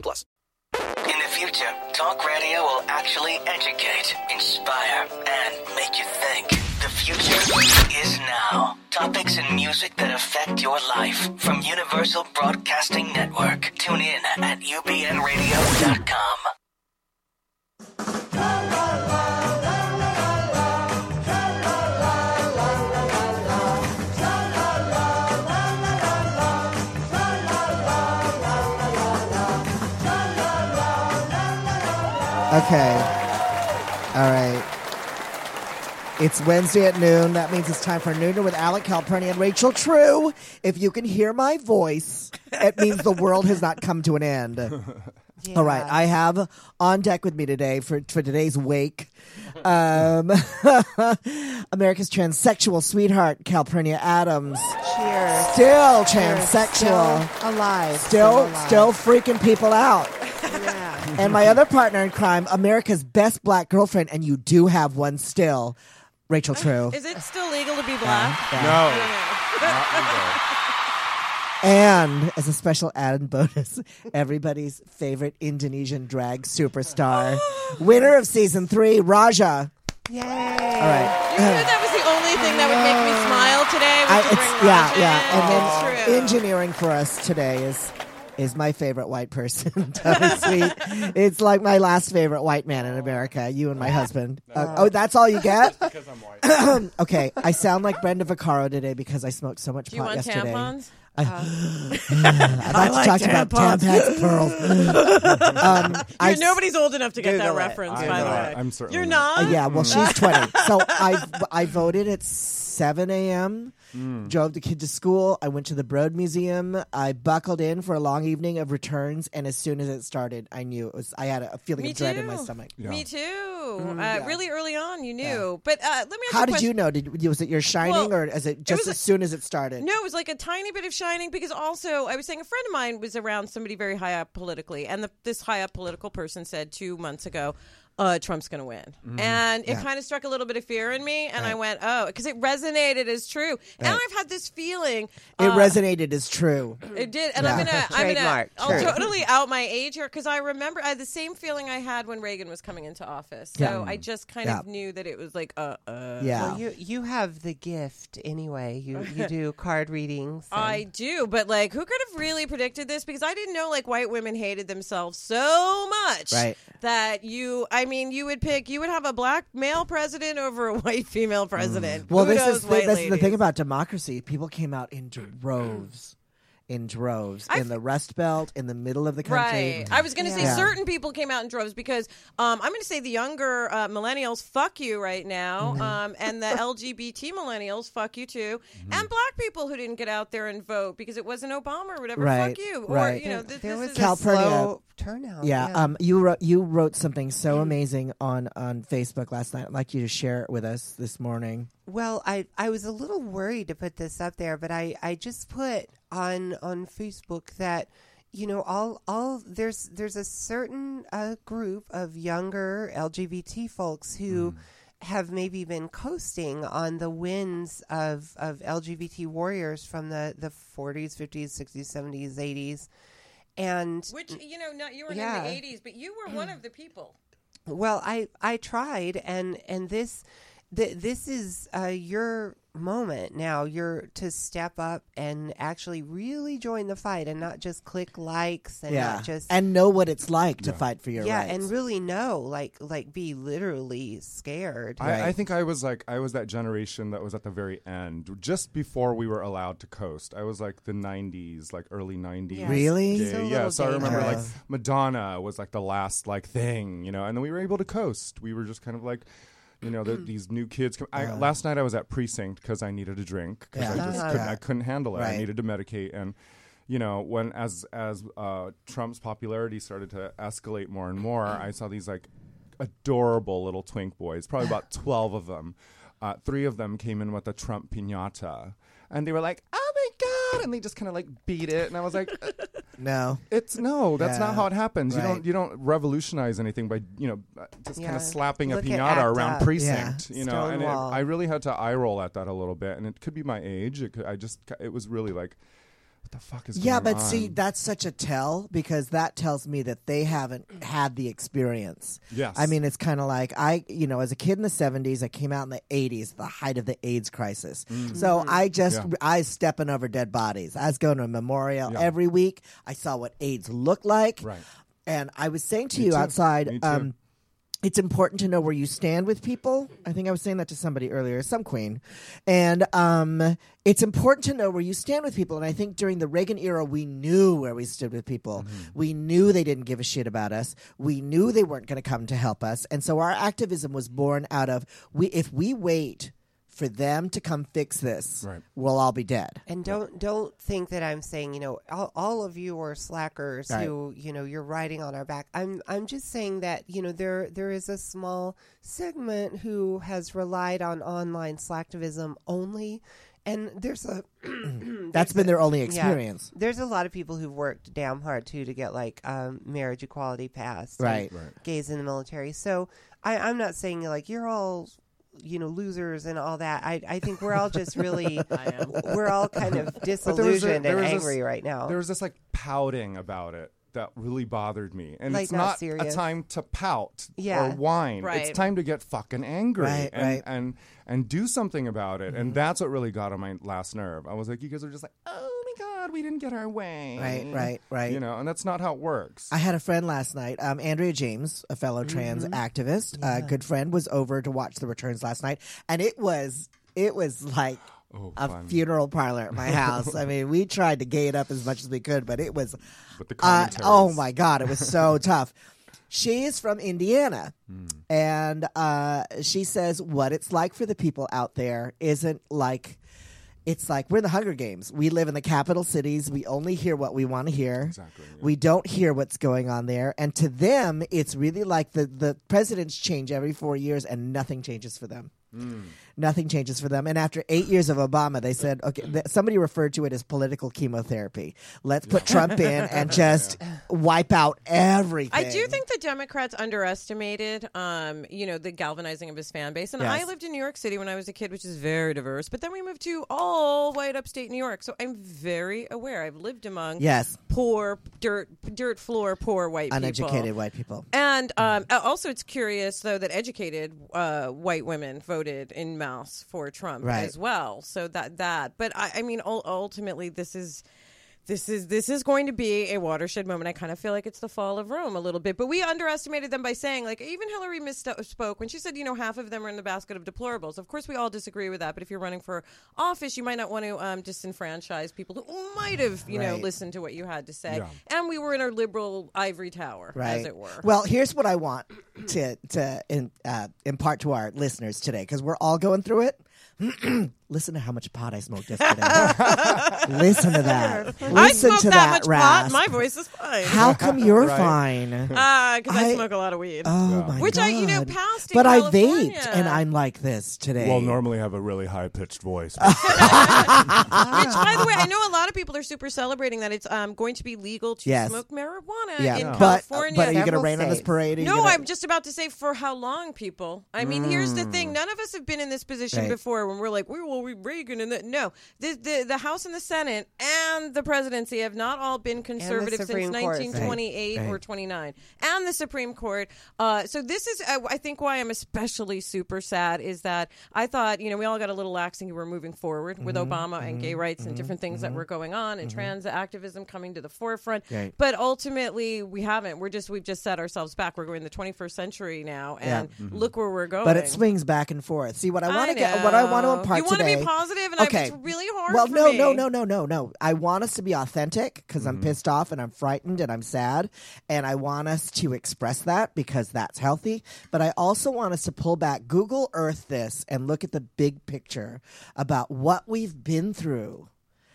plus. In the future, talk radio will actually educate, inspire, and make you think. The future is now. Topics and music that affect your life from Universal Broadcasting Network. Tune in at ubnradio.com. Okay. All right. It's Wednesday at noon. That means it's time for Nooner with Alec Calpurnia and Rachel True. If you can hear my voice, it means the world has not come to an end. All right. I have on deck with me today for, for today's wake um, America's transsexual sweetheart, Calpurnia Adams. Cheers. Still Cheers. transsexual. Still alive. Still, alive. still freaking people out. Yeah. and my other partner in crime, America's best black girlfriend, and you do have one still, Rachel True. Is it still legal to be black? No. Not legal. And as a special added bonus, everybody's favorite Indonesian drag superstar, winner of season three, Raja. Yay. All right. You knew that was the only thing that would make me smile today. Was I, to bring yeah, Raja yeah. in. And then engineering for us today is is my favorite white person. Totally sweet. It's like my last favorite white man in America. You and my husband. Uh, oh, that's all you get? Because I'm white. okay, I sound like Brenda Vaccaro today because I smoked so much Do you pot want yesterday. tampons? I'd like, to talk about Tampax pearls. um, I You're, nobody's old enough to get that it. reference, I by the way. I'm certainly You're not. not. Uh, yeah, well, she's 20. So I I voted at 7 a.m. Drove the kid to school. I went to the Broad Museum. I buckled in for a long evening of returns, and as soon as it started, I knew it was. I had a feeling Me of dread in my stomach. Me too. uh, Really early on, you knew. But uh, let me ask How you a did you know? Did was it your shining, Well, or is it just was as a- soon as it started? No, it was like a tiny bit of shining because also I was saying a friend of mine was around somebody very high up politically, and the, this high up political person said two months ago, uh, Trump's going to win. And it Yeah. kind of struck a little bit of fear in me, and I went, oh, because it resonated as true. And I've had this feeling. It uh, resonated as true. It did, and I'm Yeah. gonna, I'm gonna, I'll True. totally out my age here because I remember I had the same feeling I had when Reagan was coming into office. So Yeah. I just kind Yeah. of knew that it was like, uh, uh. Yeah. Well, you you have the gift anyway. You you do card readings. and- I do, but like, who could have really predicted this? Because I didn't know like white women hated themselves so much Right. that you, I mean, you would pick, you would have a black male president over a white female president. Well, Who this knows is the, this is the thing about democracy. People came out in droves, in droves, in the Rust Belt, in the middle of the country. Right. I was going to say Yeah. certain people came out in droves because um, I'm going to say the younger uh, millennials, fuck you right now. Mm-hmm. Um, and the LGBT millennials, fuck you too. And black people who didn't get out there and vote because it wasn't Obama or whatever, Right, fuck you. Or, right. you know, there, th- there this was is a Calpurnia. slow turnout. Yeah, um, you wrote you wrote something so amazing on on Facebook last night. I'd like you to share it with us this morning. Well, I I was a little worried to put this up there, but I I just put on on Facebook that you know all all there's there's a certain uh, group of younger LGBT folks who have maybe been coasting on the winds of of LGBT warriors from the the 40s, 50s, 60s, 70s, 80s. And Which, you know, not, you were Yeah. in the 80s, but you were one of the people. Well, I I tried, and and this th- this is uh, your moment now. You're to step up and actually really join the fight, and not just click likes and yeah, not just and know what it's like to fight for your yeah, rights. and really know like like be literally scared. Right. I, I think I was like I was that generation that was at the very end, just before we were allowed to coast. I was like the '90s, like early '90s. Yes. Really? Yeah, Still yeah. little So I remember like. Madonna was like the last like thing, you know, and then we were able to coast. We were just kind of like, you know, the, these new kids. Come, I, last night I was at precinct because I needed a drink because Yeah. I just Uh-huh. couldn't. I couldn't handle it. Right. I needed to medicate and. you know, when as as uh, Trump's popularity started to escalate more and more, I saw these like adorable little twink boys, probably about twelve of them. Uh, three of them came in with a Trump pinata, and they were like, "Oh my god!" and they just kind of like beat it, and I was like. "Uh, No. It's no, that's Yeah. not how it happens. You Right. don't you don't revolutionize anything by you know uh, just kind Yeah. of slapping a Look at pinata around UP. precinct. You know, and it, Stonewall. I really had to eye roll at that a little bit, and it could be my age. It could, I just it was really like, what the fuck is Yeah, but see, that's such a tell because that tells me that they haven't had the experience. Yes. I mean, it's kind of like I, you know, as a kid in the 70s, I came out in the 80s, the height of the AIDS crisis. So I just, Mm. Yeah. I was stepping over dead bodies. I was going to a memorial Yeah. every week. I saw what AIDS looked like. Right. And I was saying to Me you too. outside, um, it's important to know where you stand with people. I think I was saying that to somebody earlier, some queen. And um, it's important to know where you stand with people. And I think during the Reagan era, we knew where we stood with people. Mm-hmm. We knew they didn't give a shit about us. We knew they weren't going to come to help us. And so our activism was born out of we. if we wait for them to come fix this, Right. we'll all be dead. And don't don't think that I'm saying you know all, all of you are slackers Right. who you know you're riding on our back. I'm I'm just saying that you know there there is a small segment who has relied on online slacktivism only, and there's a That's been their only yeah, experience. there's a lot of people who've worked damn hard too to get like um, marriage equality passed, Right. Right. Gays in the military. So I, I'm not saying like you're all you know losers and all that. I I think we're all just really we're all kind of But there was a- disillusioned there and was this- angry right now. There was this like pouting about it that really bothered me, and Like, it's not not, a time to pout Yeah. or whine. Right. It's time to get fucking angry Right, and, right. and and do something about it. Mm-hmm. And that's what really got on my last nerve. I was like, you guys are just like, oh my god, we didn't get our way. Right, right, right. You know, and that's not how it works. I had a friend last night, um, Andrea James, a fellow trans activist, a good friend, was over to watch the returns last night, and it was it was like Oh, a fun. funeral parlor at my house. I mean, we tried to gay it up as much as we could, but it was But the uh, oh my god, it was so tough. She is from Indiana, Hmm. and uh, she says what it's like for the people out there isn't like. It's like we're in the Hunger Games. We live in the capital cities. We only hear what we want to hear. Exactly, yeah. We don't hear what's going on there. And to them, it's really like the, the presidents change every four years and nothing changes for them. Hmm. Nothing changes for them. And after eight years of Obama, they said, okay, th- somebody referred to it as political chemotherapy. Let's put Trump in and just wipe out everything. I do think the Democrats underestimated, um, you know, the galvanizing of his fan base. And Yes. I lived in New York City when I was a kid, which is very diverse. But then we moved to all white upstate New York, so I'm very aware. I've lived among Yes. poor, dirt, dirt floor, poor white uneducated people. white people. And um, uh, also, it's curious though that educated uh, white women voted in mass for Trump Right. as well. So that that, but I, I mean, ultimately, this is. This is this is going to be a watershed moment. I kind of feel like it's the fall of Rome a little bit, but we underestimated them by saying like even Hillary misspoke when she said you know half of them are in the basket of deplorables. Of course, we all disagree with that, but if you're running for office, you might not want to um, disenfranchise people who might have you know listened to what you had to say. Yeah. And we were in our liberal ivory tower, right. as it were. Well, here's what I want to to in, uh, impart to our listeners today because we're all going through it. Listen to how much pot I smoked yesterday. Listen to that. Listen I smoke to that, much rasp. pot. My voice is fine. How come you're Right. fine? Because I, I- smoke a lot of weed. Oh my god. Which! I, you know, passed in but I California. vaped, and I'm like this today. well, normally have a really high pitched voice. Which, by the way, I know a lot of people are super celebrating that it's um, going to be legal to Yes. smoke marijuana yeah, in but California. but are you going to Several rain on this states. parade? Are you no, gonna- I'm just about to say for how long, people. I mean, here's the thing: none of us have been in this position Right. before. When we're like, we will we Reagan and the no, the, the the House and the Senate and the presidency have not all been conservative since Court. 1928 Right, or right. 29, and the Supreme Court. Uh, so this is, uh, I think, why I'm especially super sad is that I thought, you know, we all got a little lax and we were moving forward with Mm-hmm, Obama and gay rights and different things that were going on and trans activism coming to the forefront. Right. But ultimately, we haven't. We're just we've just set ourselves back. We're going the 21st century now, and look where we're going. But it swings back and forth. See what I I want to get, what I want to impart You wanna be today. positive, and I- okay, it's really hard Well, for no, me. no, no, no, no, no. I want us to be authentic because I'm pissed off and I'm frightened and I'm sad, and I want us to express that because that's healthy. But I also want us to pull back, Google Earth this, and look at the big picture about what we've been through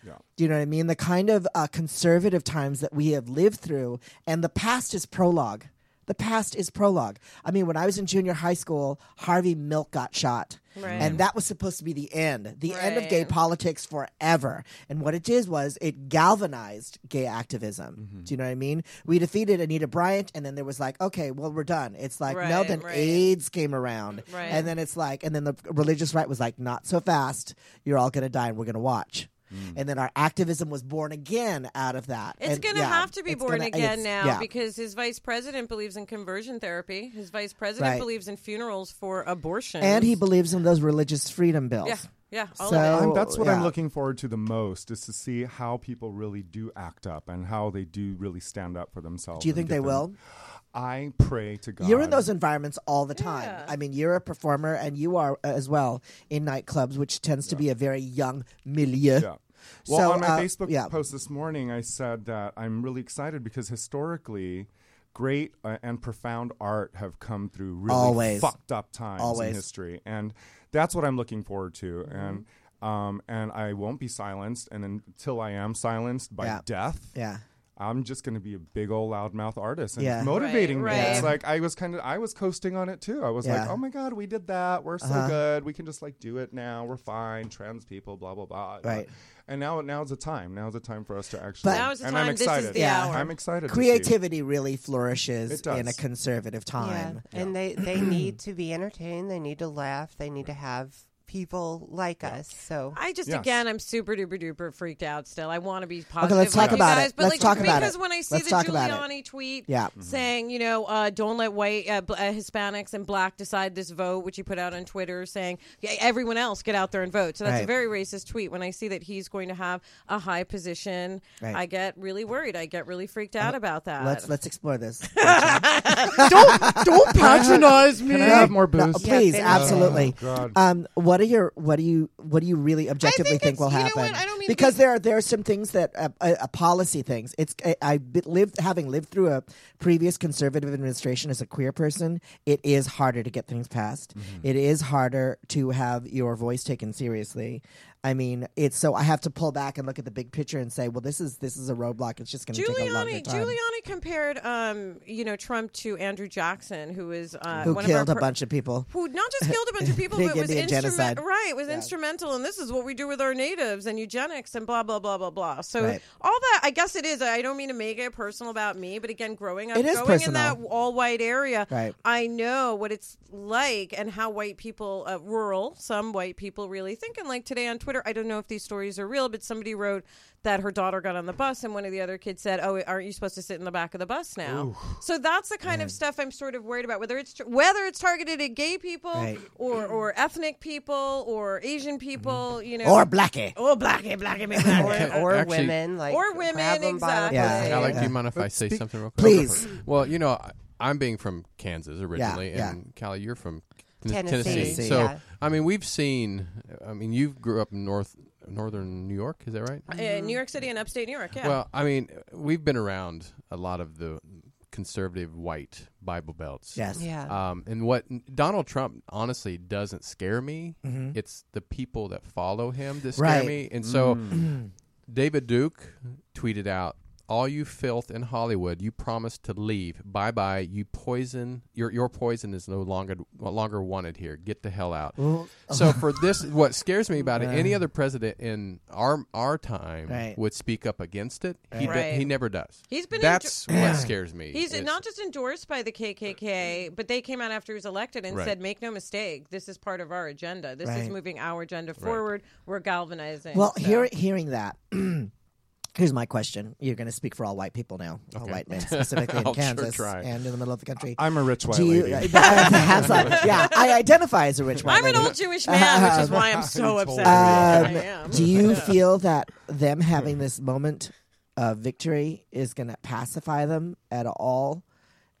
Yeah. Do you know what I mean? The kind of uh, conservative times that we have lived through, and the past is prologue. The past is prologue. I mean, when I was in junior high school, Harvey Milk got shot. Right. And that was supposed to be the end, the end of gay Right. politics forever. And what it did was it galvanized gay activism. Mm-hmm. Do you know what I mean? We defeated Anita Bryant, and then there was like, okay, well, we're done. It's like, no, then right. AIDS came around. Right. And then it's like, and then the religious right was like, not so fast. You're all going to die, and we're going to watch. Mm. And then our activism was born again out of that. It's going to yeah, have to be born gonna- again now yeah. because his vice president believes in conversion therapy. His vice president Right. believes in funerals for abortion. and he believes in those religious freedom bills. yeah, yeah, all So- of it. I'm- that's what I'm looking forward to the most is to see how people really do act up and how they do really stand up for themselves. Do you think they them- will? I pray to God. You're in those environments all the time. Yeah. I mean, you're a performer, and you are uh, as well in nightclubs, which tends to be a very young milieu. Yeah. Well, So, on my uh, Facebook yeah. post this morning, I said that I'm really excited because historically, great uh, and profound art have come through really Always. fucked up times Always. in history, and that's what I'm looking forward to. Mm-hmm. And um, and I won't be silenced, and until I am silenced by Yeah. death, Yeah. I'm just going to be a big old loudmouth artist, and Yeah. it's motivating Right, me. right. It's like I was kind of I was coasting on it too. I was like, oh my god, we did that. We're so Uh-huh. good. We can just like do it now. We're fine. Trans people, blah blah blah. Right. And now now's the time. Now's the time for us to actually. But- Now is the and time. I'm This is excited. the Yeah. hour. I'm excited. to see. Creativity really flourishes in a conservative time. Yeah. And they, they need to be entertained. They need to laugh. They need to have people like us. So I just Yes. again, I'm super duper duper freaked out. Still, I want to be positive. Okay, let's talk like you about it. But Let's like, talk about because it. when I see Let's the talk about it. Giuliani tweet, Yeah. saying you know, uh, don't let white uh, bl- uh, Hispanics and black decide this vote, which he put out on Twitter, saying yeah, everyone else get out there and vote. So that's a very racist tweet. When I see that he's going to have a high position, Right. I get really worried. I get really freaked out about that. Let's let's explore this. don't don't patronize me. Can I have more No, booze? please, finish it. absolutely. Oh, God. um, what are your what do you what do you really objectively think think, it's- will you know happen? what? I don't mean to because be- there are there are some things that uh, uh, uh, policy things. It's I, I've lived having lived through a previous conservative administration as a queer person. It is harder to get things passed. Mm-hmm. It is harder to have your voice taken seriously. I mean, it's so I have to pull back and look at the big picture and say, well, this is this is a roadblock. It's just going to take a longer time. Giuliani compared, um, you know, Trump to Andrew Jackson, who is uh, Who one killed a pro- bunch of people? who not just killed a bunch of people, but was Indian instrument- genocide. right, was instrumental, and this is what we do with our natives and eugenics and blah blah blah blah blah. So Right. all that, I guess it is. I don't mean to make it personal about me, but again, growing up, It is going in that all white area, Right. I know what it's like and how white people, uh, rural, some white people really think. And like today on Twitter, I don't know if these stories are real, but somebody wrote that her daughter got on the bus and one of the other kids said, "Oh, aren't you supposed to sit in the back of the bus now?" so that's the kind of stuff I'm sort of worried about. Whether it's whether it's targeted at gay people Right. or or ethnic people or Asian people, mm-hmm. you know, Or blackie. or blackie, blackie, blackie, or, or Actually- women like Or women, grab 'em by the exactly. Yeah. pussy. Alec, do you mind if I say speak- something real quick? Please. Well, you know, I- I'm being from Kansas originally, yeah. and Callie, you're from Tennessee. Tennessee. So, Yeah. I mean, we've seen. I mean, you grew up in North Northern New York, is that right? Uh, New York City and upstate New York. Yeah. Well, I mean, we've been around a lot of the conservative white Bible belts. Yes. Yeah. Um, and what Donald Trump honestly doesn't scare me. Mhm. It's the people that follow him that scare Right. me. And so, David Duke tweeted out, "All you filth in Hollywood, you promised to leave. Bye bye. You poison. Your your poison is no longer no longer wanted here. Get the hell out." So for this, what scares me about it, any other president in our our time Right. would speak up against it. He do- Right. he never does. He's been That's enjo- what scares me. He's It's- not just endorsed by the KKK, but they came out after he was elected and Right. said, "Make no mistake, this is part of our agenda. This is moving our agenda forward. We're galvanizing." Well, So- hear, hearing that, here's my question. You're going to speak for all white people now, all Okay. white men, specifically in I'll sure Kansas try. and in the middle of the country. I'm a rich white Do you, lady. That's like- yeah, I identify as a rich white I'm an old Jewish man, which is why I'm so upset. told I Um, am. do you feel that them having this moment of victory is going to pacify them at all?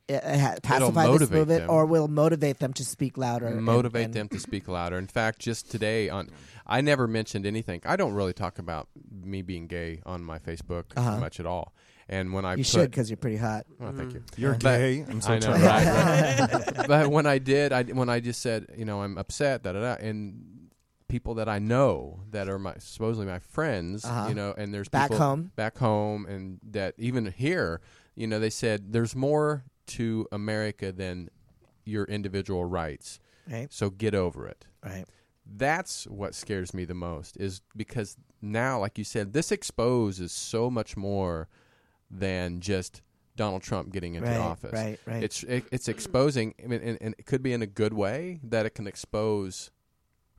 Uh, ha- pacify this movement, them. or will motivate them to speak louder? and- motivate and- them to speak louder. In fact, just today on, I never mentioned anything. I don't really talk about me being gay on my Facebook Uh-huh. much at all. And when I You put, should because you're pretty hot. well, thank you. You're But- gay. I'm so I know, right, right. but when I did, I when I just said, you know, I'm upset, da da da, and people that I know that are my supposedly my friends, Uh-huh. you know, and there's Back people home. back home, and that even here, you know, they said there's more to America than your individual rights. Right. So get over it. Right. That's what scares me the most is because now, like you said, this exposes so much more than just Donald Trump getting into Right, office. right, right. It's it, it's exposing, I mean, and, and it could be in a good way that it can expose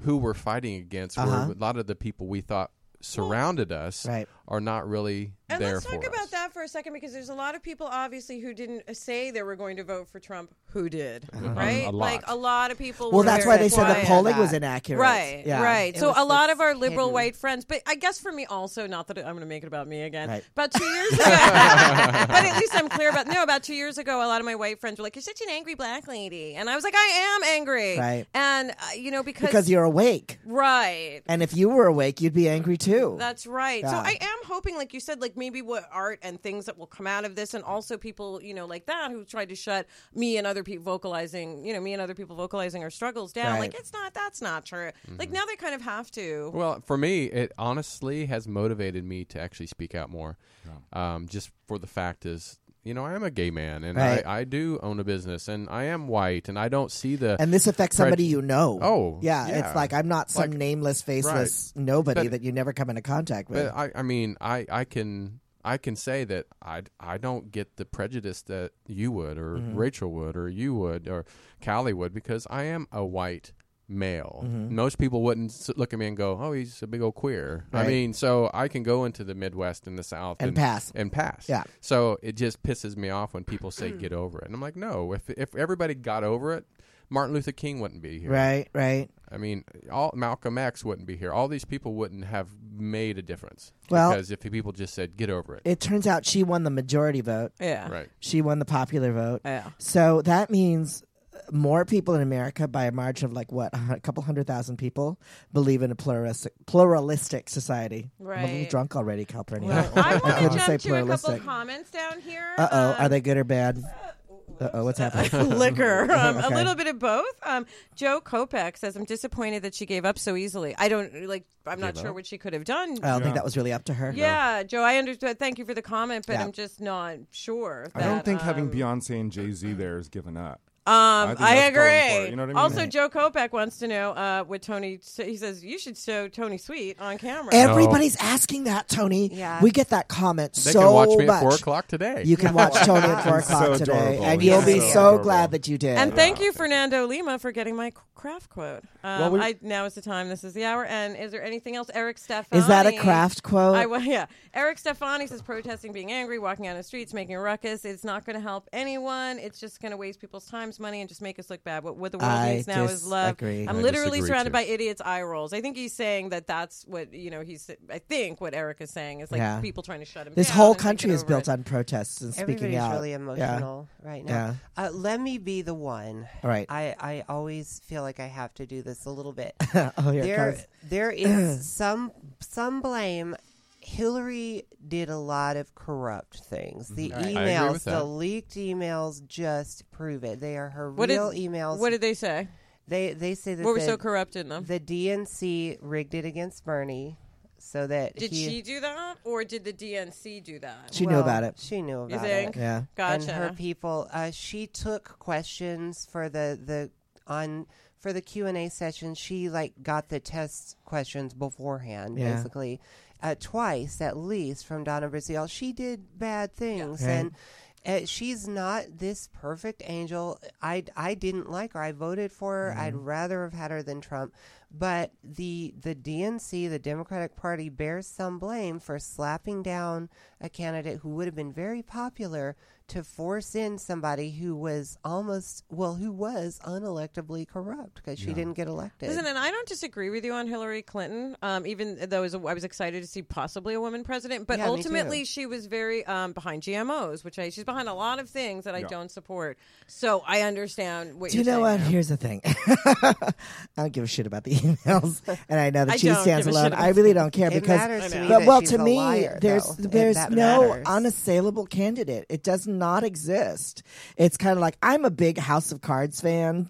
who we're fighting against. Uh-huh. Where a lot of the people we thought surrounded us Right. Are not really And there let's for talk us. about that for a second because there's a lot of people obviously who didn't say they were going to vote for Trump who did, right? a. Like a lot of people. Well, were that's why they said the polling that. was inaccurate. Right, Yeah. right. It So was a lot of our liberal hidden- white friends, but I guess for me also, not that I'm going to make it about me again. Right. About two years ago, but at least I'm clear about. No, about two years ago, a lot of my white friends were like, "You're such an angry black lady," and I was like, "I am angry," Right. And uh, you know because Because you're awake. right. And if you were awake, you'd be angry too. That's right. So I am hoping, like you said, like maybe what art and things that will come out of this, and also people, you know, like that who tried to shut me and other people vocalizing, you know, me and other people vocalizing our struggles down. Right. Like it's not. That's not true. Like now they kind of have to. Well, for me, it honestly has motivated me to actually speak out more. Um, just for the fact is, you know, I am a gay man and Right. I, I do own a business and I am white and I don't see the. and this affects somebody you know. Oh, yeah, yeah. It's like I'm not some Like- nameless, faceless nobody But- that you never come into contact with. but I, I mean, I, I can. I can say that I, I don't get the prejudice that you would, or Mm-hmm. Rachel would, or you would, or Callie would, because I am a white male. Mm-hmm. Most people wouldn't look at me and go, "Oh, he's a big old queer." I mean, so I can go into the Midwest and the South And pass. and pass. Yeah. So it just pisses me off when people say "get over it," and I'm like, no. If if everybody got over it, Martin Luther King wouldn't be here. right, right. I mean, all Malcolm X wouldn't be here. All these people wouldn't have made a difference. Well- because if people just said "get over it," It turns out she won the majority vote. Yeah. right? She won the popular vote. Yeah. So that means more people in America by a margin of like what a couple hundred thousand people believe in a pluralistic pluralistic society. I'm a little drunk already, Calpurnia. Well, I want to couldn't say jump to a couple comments down here. Uh oh, Um, are they good or bad? Uh oh, what's happening? liquor. Um, Okay. A little bit of both. Um, Joe Kopek says, "I'm disappointed that she gave up so easily. I don't like. I'm not sure what she could have done. I don't think that was really up to her. yeah, Joe, I understood. Thank you for the comment, but Yeah. I'm just not sure. I don't that, think having um, Beyonce and Jay Z there is given up. Um, think I, agree. for it, you know what I mean? Also, Joe Kopek wants to know uh, what Tony. He says you should show Tony Sweet on camera. Everybody's asking that, Tony. Yeah. We get that comment They so can watch me much. at four o'clock today. You can watch Tony at four o'clock So today, adorable. and you'll be so so glad that you did. And thank you, Fernando Lima, for getting my craft quote. Um, Well, we- I, now is the time. This is the hour. And is there anything else? Eric Stefani. Is that a craft quote? I, well, yeah. Eric Stefani says protesting, being angry, walking on the streets, making a ruckus. It's not going to help anyone. It's just going to waste people's times, money, and just make us look bad. What, what the world I needs now is love. disagree. I'm I literally surrounded too. by idiots' eye rolls. I think he's saying that that's what you know. He's. I think what Eric is saying is like Yeah. people trying to shut him. this down whole country is built it. on protests and speaking Everybody's out. really Yeah. emotional right now. Uh, let me be the one. All right. I, I always feel like I have to do this a little bit. oh, here there, comes. there is some some blame. Hillary did a lot of corrupt things. The Mm-hmm. I emails, the that. leaked emails, just prove it. They are her What did- real emails. What did they say? they they say that What was the, so corrupt in them? the DNC rigged it against Bernie, so that Did he, she do that, or did the DNC do that? She knew about it. She knew You about think? it. Yeah. Gotcha. and her people. Uh, she took questions for the the on for the Q and A session. She like got the test questions beforehand, Yeah. basically, uh, twice at least from Donna Brazile. She did bad things, Right. and. Uh, she's not this perfect angel. I, I didn't like her. I voted for her. I'd Mm-hmm. rather have had her than Trump. But the the DNC, the Democratic Party, bears some blame for slapping down a candidate who would have been very popular to force in somebody who was almost well, who was unelectably corrupt because she didn't get elected. Listen, and I don't disagree with you on Hillary Clinton. Um, even though I was, I was excited to see possibly a woman president, but Yeah, ultimately she was very um, behind GMOs, which I she's behind a lot of things that I Yeah. don't support. So I understand what Do you you're know saying what? now. Here's the thing. I don't give a shit about the emails, and I know that I she stands alone. I really don't care It because, to me but that well, she's to me, liar, there's though, there's no matters. unassailable candidate. It does not exist. It's kind of like I'm a big House of Cards fan.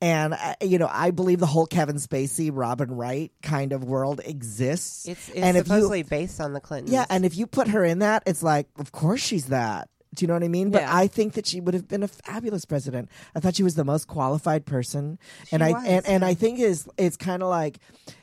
And uh, you know, I believe the whole Kevin Spacey, Robin Wright kind of world exists. It's, it's and if you supposedly based on the Clintons. yeah, and if you put her in that, it's like, of course she's that. Do you know what I mean? But I think that she would have been a fabulous president. I thought she was the most qualified person, and I was, and, and. I think is it's kind of like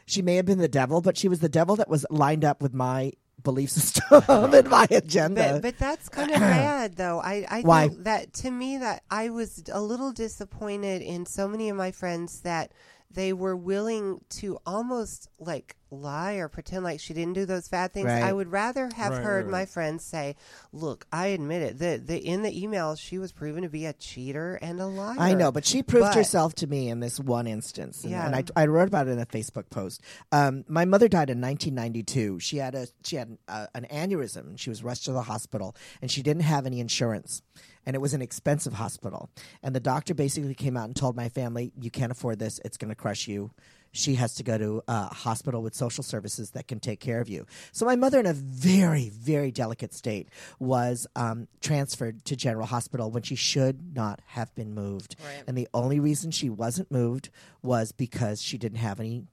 she may have been the devil, but she was the devil that was lined up with my belief system and my agenda. But, but that's kind of bad, though. I, I Why? think that to me that I was a little disappointed in so many of my friends that they were willing to almost like lie or pretend like she didn't do those bad things. Right. I would rather have Right, heard right, my friends say, "Look, I admit it. The, the in the email she was proven to be a cheater and a liar." I know, but she proved But- herself to me in this one instance, and, Yeah. and I, I wrote about it in a Facebook post. Um, my mother died in 1992. She had a she had uh, an aneurysm. She was rushed to the hospital, and she didn't have any insurance, and it was an expensive hospital. And the doctor basically came out and told my family, "You can't afford this. It's going to crush you." She has to go to a hospital with social services that can take care of you. So my mother, in a very, very delicate state, was um, transferred to General Hospital when she should not have been moved. And the only reason she wasn't moved was because she didn't have any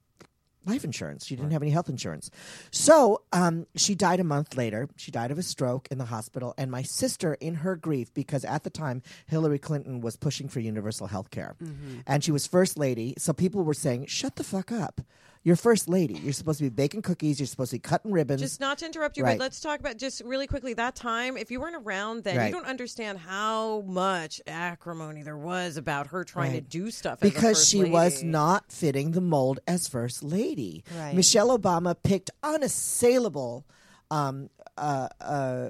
life insurance. She didn't have any health insurance. So um, she died a month later. She died of a stroke in the hospital. And my sister, in her grief, because at the time Hillary Clinton was pushing for universal health care and she was first lady. So people were saying, shut the fuck up. You're first lady. You're supposed to be baking cookies. You're supposed to be cutting ribbons. Just not to interrupt you, Right. but let's talk about just really quickly that time. If you weren't around then, Right. you don't understand how much acrimony there was about her trying to do stuff as a because she was not fitting the mold as first lady. Right. Michelle Obama picked unassailable um, uh, uh,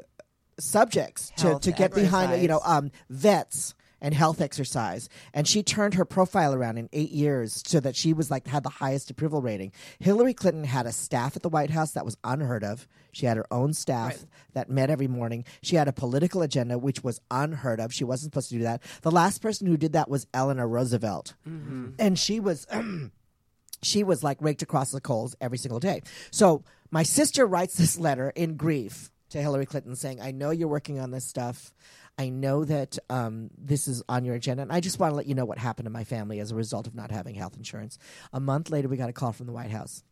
subjects to, to get behind, you know, um, vets and health exercise. And she turned her profile around in eight years so that she was like had the highest approval rating. Hillary Clinton had a staff at the White House that was unheard of. She had her own staff that met every morning. She had a political agenda which was unheard of. She wasn't supposed to do that. The last person who did that was Eleanor Roosevelt. Mm-hmm. And she was she was like raked across the coals every single day. So my sister writes this letter in grief to Hillary Clinton saying, I know you're working on this stuff. I know that um, this is on your agenda. And I just want to let you know what happened to my family as a result of not having health insurance. A month later, we got a call from the White House.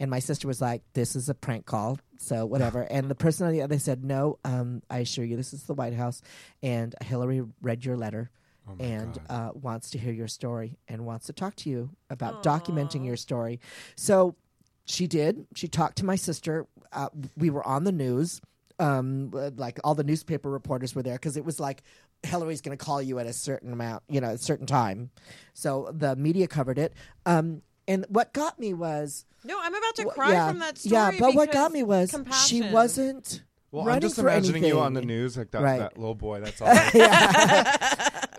And my sister was like, This is a prank call. So, whatever. and the person on the other said, No, um, I assure you, this is the White House. And Hillary read your letter and uh, wants to hear your story and wants to talk to you about documenting your story. So she did. She talked to my sister. Uh, we were on the news. Um, uh, like all the newspaper reporters were there because it was like Hillary's going to call you at a certain amount, you know, a certain time. So the media covered it. Um, and what got me was No, I'm about to Wh- cry yeah, from that story. Yeah, but what got me was she wasn't Well, I'm just for imagining you on the news like that, Right. that little boy. That's all.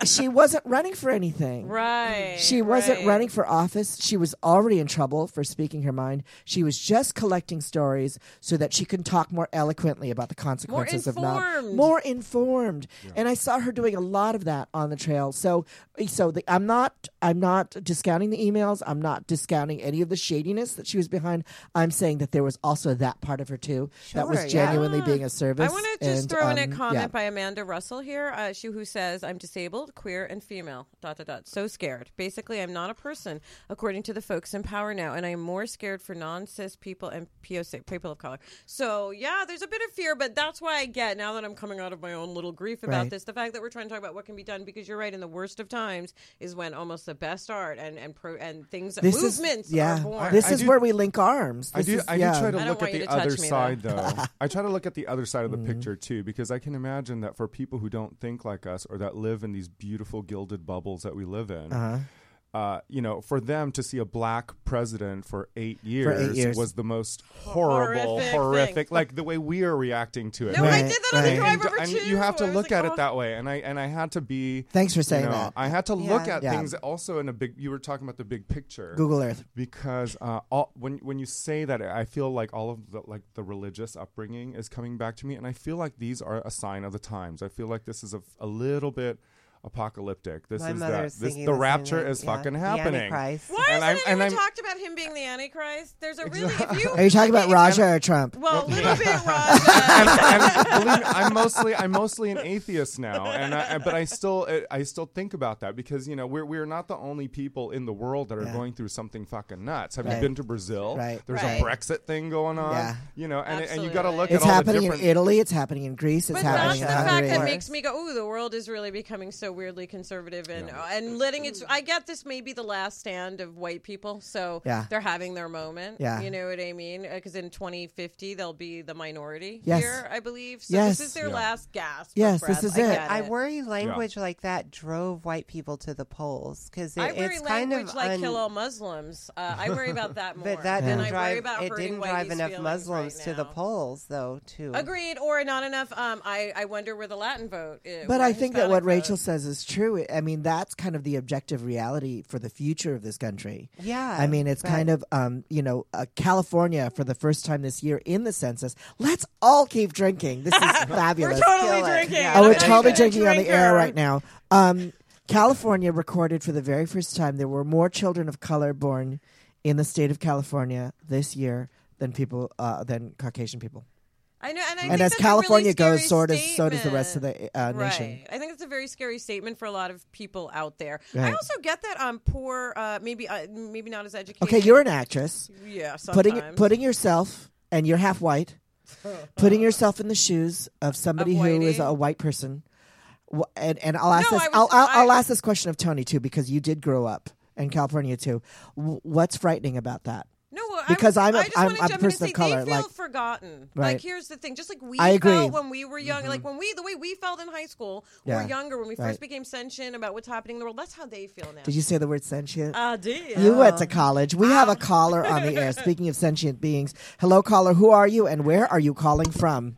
She wasn't running for anything. Right. She wasn't right. running for office. She was already in trouble for speaking her mind. She was just collecting stories so that she can talk more eloquently about the consequences of not more informed. And I saw her doing a lot of that on the trail. So so the, I'm not I'm not discounting the emails. I'm not discounting any of the shadiness that she was behind. I'm saying that there was also that part of her too that was Sure, yeah. genuinely being a service. I want to just And, throw in a um, comment yeah. by Amanda Russell here. Uh, she who says, "I'm disabled, queer, and female." Dot dot dot. So scared. Basically, I'm not a person, according to the folks in power now, and I'm more scared for non-cis people and POC people of color. So yeah, there's a bit of fear, but that's why I get now that I'm coming out of my own little grief about Right. this. The fact that we're trying to talk about what can be done, because you're right. In the worst of times, is when almost the best art and and pro, and things This movements is yeah. are born. This I is do- where we link arms. I do. is- I do yeah. try to look at the to other me, though. side, though. I try to look at the other side Mm-hmm. of the picture too, because I can imagine that for people who don't think like us or that live in these beautiful gilded bubbles that we live in, Uh-huh. uh, you know, for them to see a black president for eight years, years. was the most horrible, Horrific horrific, like the way we are reacting to it. no, I did that on the drive And- over and too. you have to look like, at oh. it that way, and I and I had to be. Thanks for saying you know, that. I had to look at Yeah. things also in a big. You were talking about the big picture Google Earth. because uh, all, when when you say that, I feel like all of the like the religious upbringing is coming back to me, and I feel like these are a sign of the times. I feel like this is a, a little bit apocalyptic. This My is mother's that this the the rapture is yeah. fucking The happening. Antichrist. Why And hasn't I'm- and I'm- talked about him being the Antichrist? There's a really. If you, Are you talking about if- Raja or Trump? Well, a little bit and, Raja. and believe me, I'm mostly I'm mostly an atheist now, and I, but I still I still think about that because you know we're we're not the only people in the world that are Yeah. going through something fucking nuts. Have Right. you been to Brazil? Right. There's Right. a Brexit thing going on. Yeah. You know, and and you got to look It's at all happening the in. Italy. It's happening in Greece. It's But that's happening the in fact Hungary. that makes me go, "Ooh, the world is really becoming so weirdly conservative," and and letting it. I get this may be the last stand of white people, so Yeah. they're having their moment. Yeah. you know what I mean? Because in 2050 they'll be the minority Yes. here, I believe. So Yes. this is their Yeah. last gasp. of Yes, this is I it. get I worry language like that drove white people to the polls because it, I worry it's kind of like un- kill all Muslims. Uh, I worry about that more. But that didn't I worry drive. about It didn't drive enough Muslims right to the polls, though. Too. Agreed, or not enough. Um, I I wonder where the Latin vote. Is, But where I think that what Hispanic Rachel vote. Says is true. I mean, that's kind of the objective reality for the future of this country. Yeah, I mean, it's kind of, um, you know, uh, California for the first time this year in the census. Let's all keep drinking. This is fabulous. We're totally Kill drinking. Yeah. Oh, we're totally drinking on the air right now. Um, California recorded for the very first time there were more children of color born in the state of California this year than people uh, than Caucasian people. I know, and I and think as California really goes, so does so does the rest of the uh, nation. Right. I think it's a very scary statement for a lot of people out there. I also get that um poor, uh, maybe uh, maybe not as educated. Okay, you're an actress. yeah, Putting sometimes. putting yourself and you're half white. putting yourself in the shoes of somebody Of who is a white person. And and I'll ask No, this. I was- I'll, I'll, I'll ask this question of Tony too because you did grow up in California too. Wh- What's frightening about that? Because I'm a- I just I'm- wanna I'm a jump in and person of color, They feel like- forgotten. Right. Like here's the thing: just like we I agree. felt when we were young, like mm-hmm. when we the way we felt in high school Yeah. or younger when we Right. first became sentient about what's happening in the world. That's how they feel now. Did you say the word sentient? I did. You went to oh. college. We have a caller on the air. Speaking of sentient beings, hello, caller. Who are you, and where are you calling from?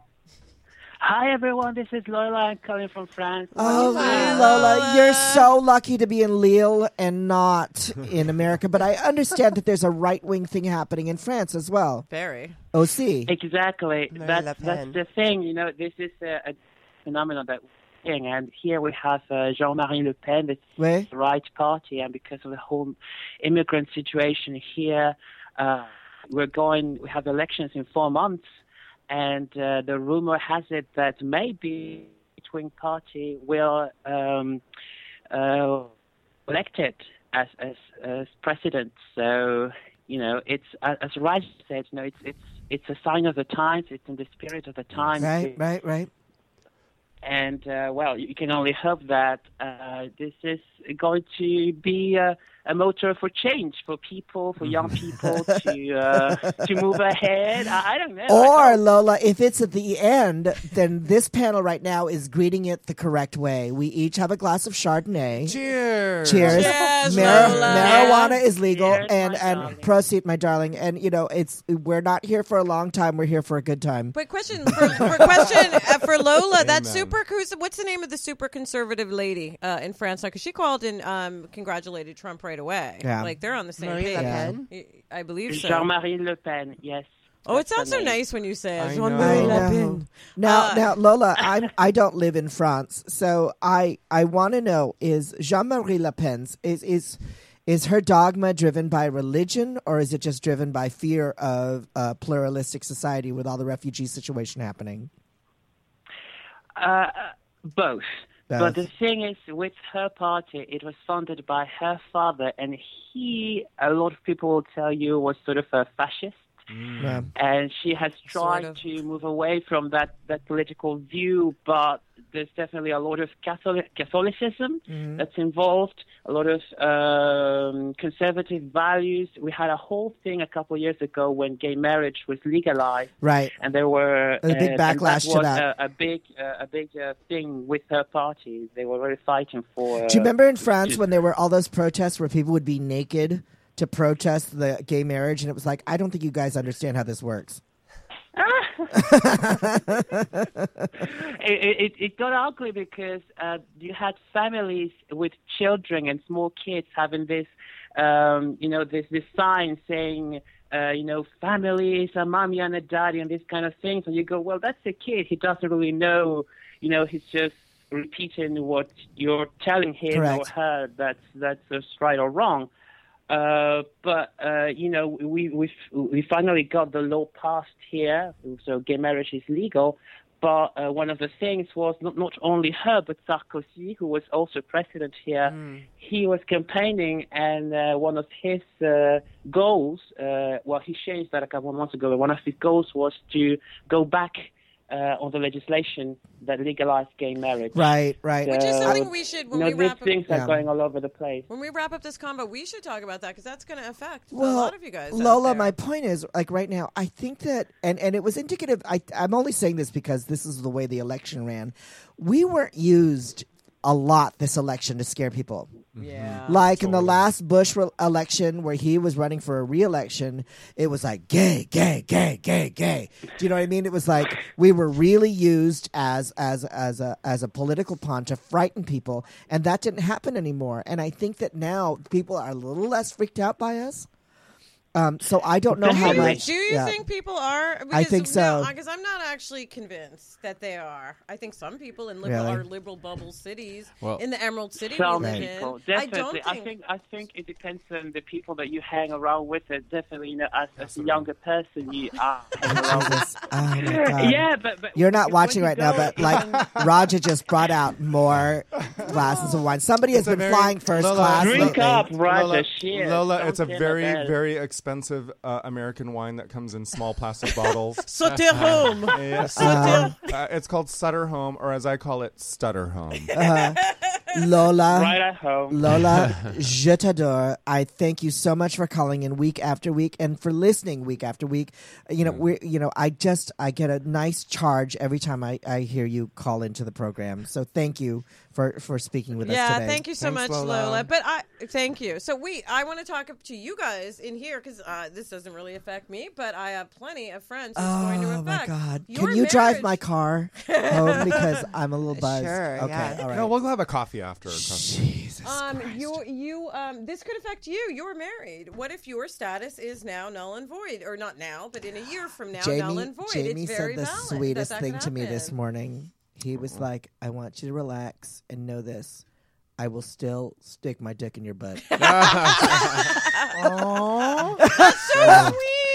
Hi everyone, this is Lola. I'm calling from France. Oh, Hi, Lola, Lola. you're so lucky to be in Lille and not in America. But I understand that there's a right wing thing happening in France as well. Very. OC. Exactly. Marine That's that's the thing. You know, this is a, a phenomenon that we're seeing, and here we have uh, Jean-Marie Le Pen. It's Oui. the right party, and because of the whole immigrant situation here, uh, we're going. We have elections in four months, and uh, the rumor has it that maybe the right-wing party will um, uh, elected as as as president. So you know, it's as Raj said, you know, it's it's it's a sign of the times. It's in the spirit of the times. Right, right, right. And uh, well, you can only hope that uh, this is going to be uh, a motor for change for people, for young people to uh, to move ahead. I, I don't know. I Or, hope. Lola, if it's at the end, then this panel right now is greeting it the correct way. We each have a glass of Chardonnay. Cheers. Cheers. Cheers, Mar- Lola. marijuana is legal, Cheers, and and darling. proceed, my darling. And you know, it's we're not here for a long time. We're here for a good time. But question for, for question uh, for Lola. That super cons- What's the name of the super conservative lady uh, in France? Because she called and um, congratulated Trump right away. Yeah. like they're on the same Marine page. Le Pen. I- I believe so. Jean-Marie Le Pen. Yes. Oh, it sounds so nice when you say it. I Jean-Marie know. Le I Pen. know. Now, Uh, now, Lola, I I don't live in France, so I I want to know: is Jean Marie Le Pen's is is is her dogma driven by religion, or is it just driven by fear of a pluralistic society with all the refugee situation happening? Uh, both. But the thing is, with her party, it was founded by her father, and he, a lot of people will tell you, was sort of a fascist. Yeah. And she has tried Sort of. to move away from that, that political view, but there's definitely a lot of Catholic, Catholicism Mm-hmm. that's involved, a lot of um, conservative values. We had a whole thing a couple of years ago when gay marriage was legalized Right. and there were a big uh, backlash that to that. A, a big, uh, a big uh, thing with her party. They were really fighting for. Uh, Do you remember in France when there were all those protests where people would be naked to protest the gay marriage, and it was like, I don't think you guys understand how this works. it, it, it got ugly because uh, you had families with children and small kids having this, um, you know, this this sign saying. Uh, you know, families, a mommy and a daddy, and this kind of things. And you go, well, that's a kid. He doesn't really know. You know, he's just repeating what you're telling him or Correct. her that's that's right or wrong. Uh, but uh, you know, we we we finally got the law passed here, so gay marriage is legal. But uh, one of the things was not not only her, but Sarkozy, who was also president here. He was campaigning, and uh, one of his uh, goals, uh, well, he changed that a couple of months ago. But one of his goals was to go back uh, on the legislation that legalized gay marriage. Right, right. Which is something we should when you know, we these wrap up, things are Yeah. going all over the place. when we wrap up this combo. We should talk about that because that's going to affect well, a lot of you guys. out Lola, my point is, like right now, I think that, and and it was indicative. I I'm only saying this because this is the way the election ran. We weren't used a lot this election to scare people. Mm-hmm. yeah. Like in the last Bush re- election where he was running for a re-election, it was like gay, gay, gay, gay, gay. Do you know what I mean? It was like we were really used as as as a as a political pawn to frighten people, and that didn't happen anymore. And I think that now people are a little less freaked out by us. Um, so I don't know how much. do you yeah. think people are? Because, I think so. Because I'm not actually convinced that they are. I think some people in liberal, Really? our liberal bubble cities, Well- in the Emerald City Some we people, in, I definitely. don't think. I think I think it depends on the people that you hang around with. It definitely, you know, as, as a younger person, you are hanging around with. Jesus. Oh my God. Yeah, but, but You're not watching you right now, but like Raja just brought out more glasses of wine. Somebody has It's a been very- flying first Lola, class. drink lately. up, Raja. Lola, shit. Lola, it's a say very, that. very expensive uh, American wine that comes in small plastic bottles. Sauter home. Yeah, Sauter. uh, it's called Sutter Home, or as I call it, Stutter Home. Lola. right at home. Lola, je t'adore. I thank you so much for calling in week after week and for listening week after week. You know, we you know, I just I get a nice charge every time I, I hear you call into the program. So thank you for for speaking with us Yeah, today. thank you so Thanks, much, Lola. Lola. But I thank you. So we, I want to talk to you guys in here because uh, this doesn't really affect me, but I have plenty of friends it's going to Oh my god! your Can you drive my car home because I'm a little buzzed? Sure, okay, yeah. all right. No, we'll have a coffee after. trust me. Jesus Um, Christ. you, you, um, this could affect you. You're married. What if your status is now null and void, or not now, but in a year from now, null Jamie, and void? Jamie it's said very the valid sweetest that that thing to me this morning. He was like, "I want you to relax and know this: I will still stick my dick in your butt."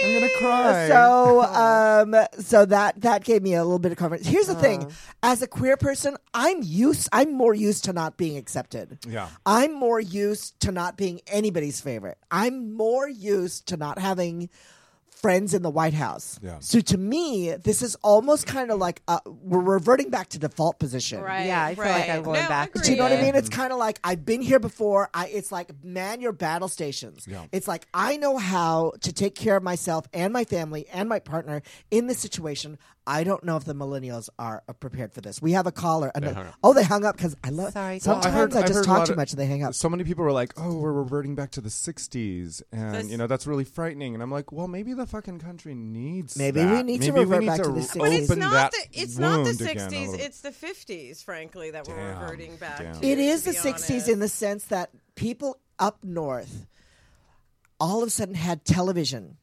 I'm gonna cry. so, um, so that that gave me a little bit of confidence. Here's the Uh. thing: as a queer person, I'm used. I'm more used to not being accepted. Yeah. I'm more used to not being anybody's favorite. I'm more used to not having friends in the White House. Yeah. So to me, this is almost kind of like uh, we're reverting back to default position. Right. Yeah, I feel like. I'm going No, back to Do you know what I mean? It's kind of like I've been here before. I it's like man your battle stations. Yeah. It's like I know how to take care of myself and my family and my partner in this situation. I don't know if the millennials are uh, prepared for this. We have a caller. and- hung up. oh, they hung up because I love. Sorry, Sometimes Well, I heard- I just heard talk too of- much and they hang up. So many people were like, "Oh, we're reverting back to the '60s," and This- you know that's really frightening. And I'm like, "Well, maybe the fucking country needs Maybe that. we need to revert need back to to the 60s. But it's not that the it's not the wound again a sixties. It's the fifties, frankly, that we're reverting back Damn. to. It to the 60s honest. in the sense that people up north all of a sudden had television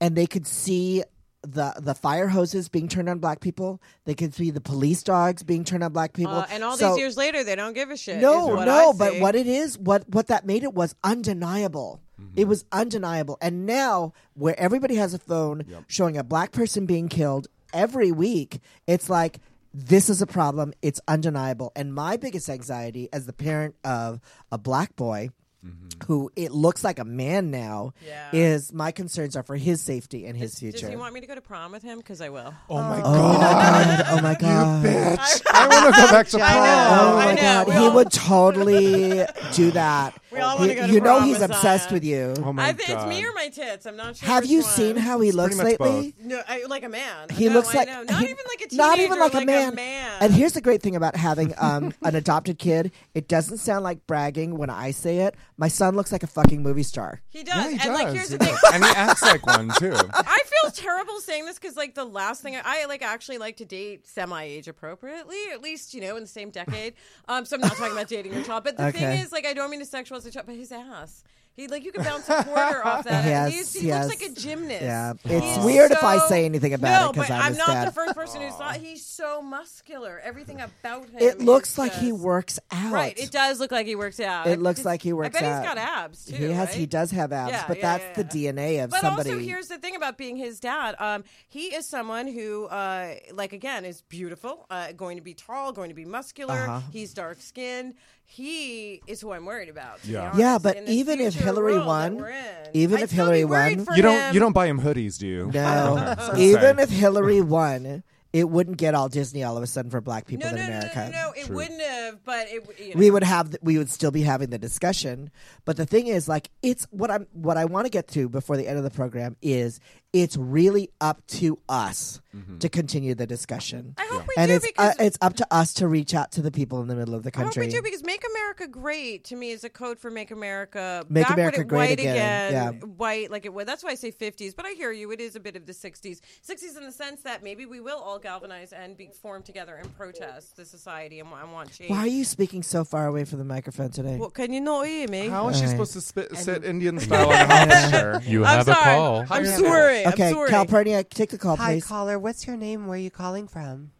and they could see the the fire hoses being turned on black people. They could see the police dogs being turned on black people. Uh, and all So- these years later, they don't give a shit. is no, what no, I but what it is, what what that made it was undeniable. Mm-hmm. It was undeniable. And now, where everybody has a phone showing a black person being killed every week, it's like this is a problem. It's undeniable. And my biggest anxiety as the parent of a black boy. Mm-hmm. Who it looks like a man now Yeah. is my concerns are for his safety and his future. Does he want me to go to prom with him? Because I will. oh my oh my god, god! Oh my god! bitch! I want to go back to prom. I know. Oh I my know. god, We he would totally do that. We all wanna go to you know prom he's with obsessed Zion. with you. Oh my I think god, it's me or my tits. I'm not sure. Have which you one. seen how he looks pretty much lately? No, I, like a man. He No, looks I like know. not he- even like a teenager, not even like, like a, man. man. And here's the great thing about having um, an adopted kid: it doesn't sound like bragging when I say it. My son looks like a fucking movie star. he does. Yeah, he and does. like, here's the He thing. does. and he acts like one too. I feel terrible saying this because, like, the last thing I, I like actually like to date semi-age appropriately, at least you know in the same decade. Um, so I'm not talking about dating your child, but the Okay. thing is, like, I don't mean to sexualize the child, but his ass, He like you can bounce a quarter off that. Yes, He's, he yes. looks like a gymnast. Yeah. It's He's weird if I say anything about no, it 'cause but I'm I'm not dad. the first person who saw. He's so muscular. Everything about him. It looks is like he works out. Right. It does look like he works out. It looks like he works out. I bet out. he's got abs too. he has. right? He does have abs, Yeah, but yeah, that's yeah, the DNA of But somebody. also, here's the thing about being his dad. Um, he is someone who, uh, like again, is beautiful, uh, going to be tall, going to be muscular. Uh-huh. He's dark skinned. He is who I'm worried about. Yeah. honest. yeah, but even if Hillary won, even I'd if Hillary won, You don't him. you don't buy him hoodies, do you? no, even if Hillary won, it wouldn't get all Disney all of a sudden for black people No, in no, no, no, America. no, no. It True. wouldn't have, but it. You know. we would have we would still be having the discussion but the thing is like it's what i'm what i want to get to before the end of the program is it's really up to us to continue the discussion I hope we and do it's because uh, it's up to us to reach out to the people in the middle of the country. I hope we do because "Make America Great" to me is a code for "Make America Make backward America and Great white again, yeah. white like it was. That's why I say fifties, but I hear you. It is a bit of the sixties, sixties in the sense that maybe we will all galvanize and be formed together and protest the society and, wa- and want change. why are you speaking so far away from the microphone today Well, can you not hear me? How is she Alright. supposed to spit, sit Indian style on an office chair? You I'm have a call. I'm sorry. okay I'm sorry. calpurnia take the call Hi, please Hi, caller. What's your name? Where are you calling from?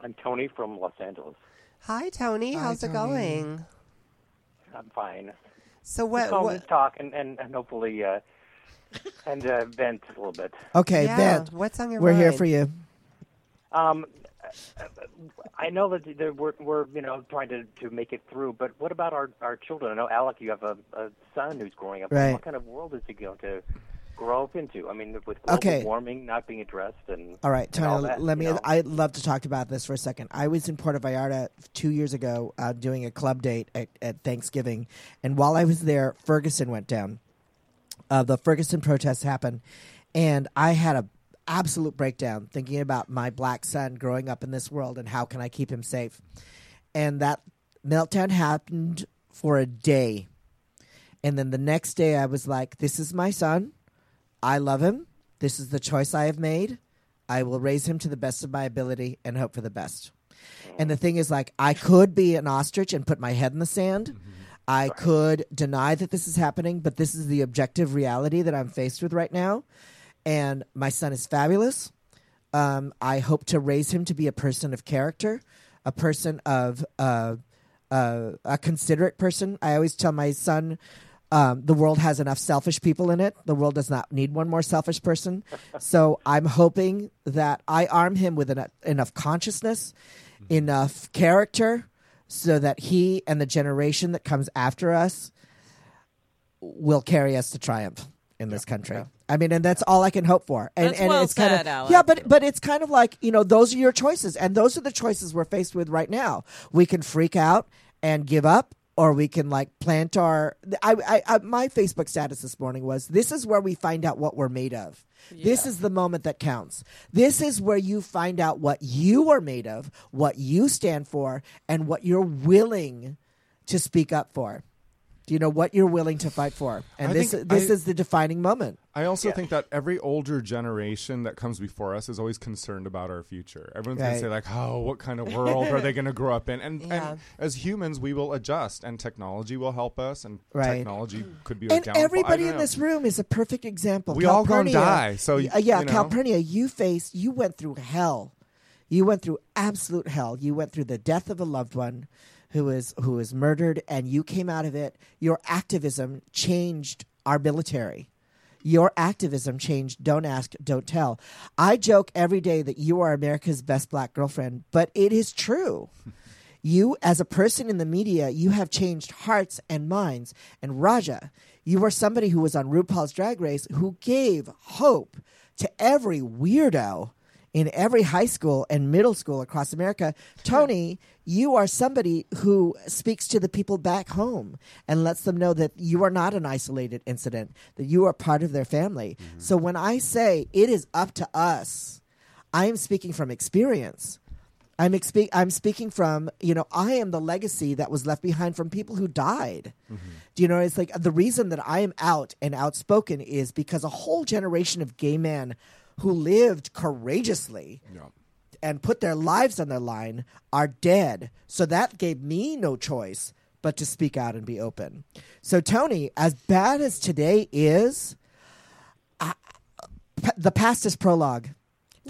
I'm Tony from Los Angeles. Hi, Tony. Hi, How's it going? I'm fine. So what? calling what talk and, and, and hopefully uh, and uh, vent a little bit. okay yeah, vent What's on your mind? we're mind? here for you Um, I know that we're, we're you know trying to, to make it through, but what about our, our children? I know Alec, you have a, a son who's growing up. Right. What kind of world is he going to grow up into? I mean, with global Okay. warming not being addressed and All right, and all Tony. that, let me. you know? I'd love to talk about this for a second. I was in Puerto Vallarta two years ago uh, doing a club date at, at Thanksgiving, and while I was there, Ferguson went down. Uh, the Ferguson protests happened, and I had a absolute breakdown thinking about my black son growing up in this world and how can I keep him safe. And that meltdown happened for a day, and then the next day I was like, "This is my son." I love him. This is the choice I have made. I will raise him to the best of my ability and hope for the best. And the thing is, like, I could be an ostrich and put my head in the sand. Mm-hmm. I could deny that this is happening, but this is the objective reality that I'm faced with right now. And my son is fabulous. Um, I hope to raise him to be a person of character, a person of uh, uh, a considerate person. I always tell my son, um, the world has enough selfish people in it. The world does not need one more selfish person. so I'm hoping that I arm him with enough, enough consciousness, enough character, so that he and the generation that comes after us will carry us to triumph in this country. I mean, and that's all I can hope for. And, That's and well it's kind of Alex. yeah, but but it's kind of like you know those are your choices, and those are the choices we're faced with right now. We can freak out and give up, or we can like plant our. I, I, I my Facebook status this morning was this is where we find out what we're made of. This is the moment that counts. This is where you find out what you are made of, what you stand for, and what you're willing to speak up for. Do you know what you're willing to fight for? And I this think this I- is the defining moment. I also think that every older generation that comes before us is always concerned about our future. Everyone's going Right. to say like, "Oh, what kind of world are they going to grow up in?" And, Yeah. and as humans, we will adjust, and technology will help us, and Right. technology could be a And downfall. I everybody don't in know. this room is a perfect example. We all gonna Calpurnia- die, so, Y- uh, yeah, you know. Calpurnia, you faced, you went through hell. You went through absolute hell. You went through the death of a loved one who is who was murdered, and you came out of it. Your activism changed our military. Your activism changed. Don't ask, don't tell. I joke every day that you are America's best black girlfriend, but it is true. You, as a person in the media, you have changed hearts and minds. And Raja, you are somebody who was on RuPaul's Drag Race who gave hope to every weirdo in every high school and middle school across America. Tony, you are somebody who speaks to the people back home and lets them know that you are not an isolated incident, that you are part of their family. Mm-hmm. So when I say it is up to us, I am speaking from experience. I'm expe- I'm speaking from you know I am the legacy that was left behind from people who died. Mm-hmm. Do you know it's like the reason that I am out and outspoken is because a whole generation of gay men who lived courageously and put their lives on the line are dead. So that gave me no choice but to speak out and be open. So, Tony, as bad as today is, I, the past is prologue.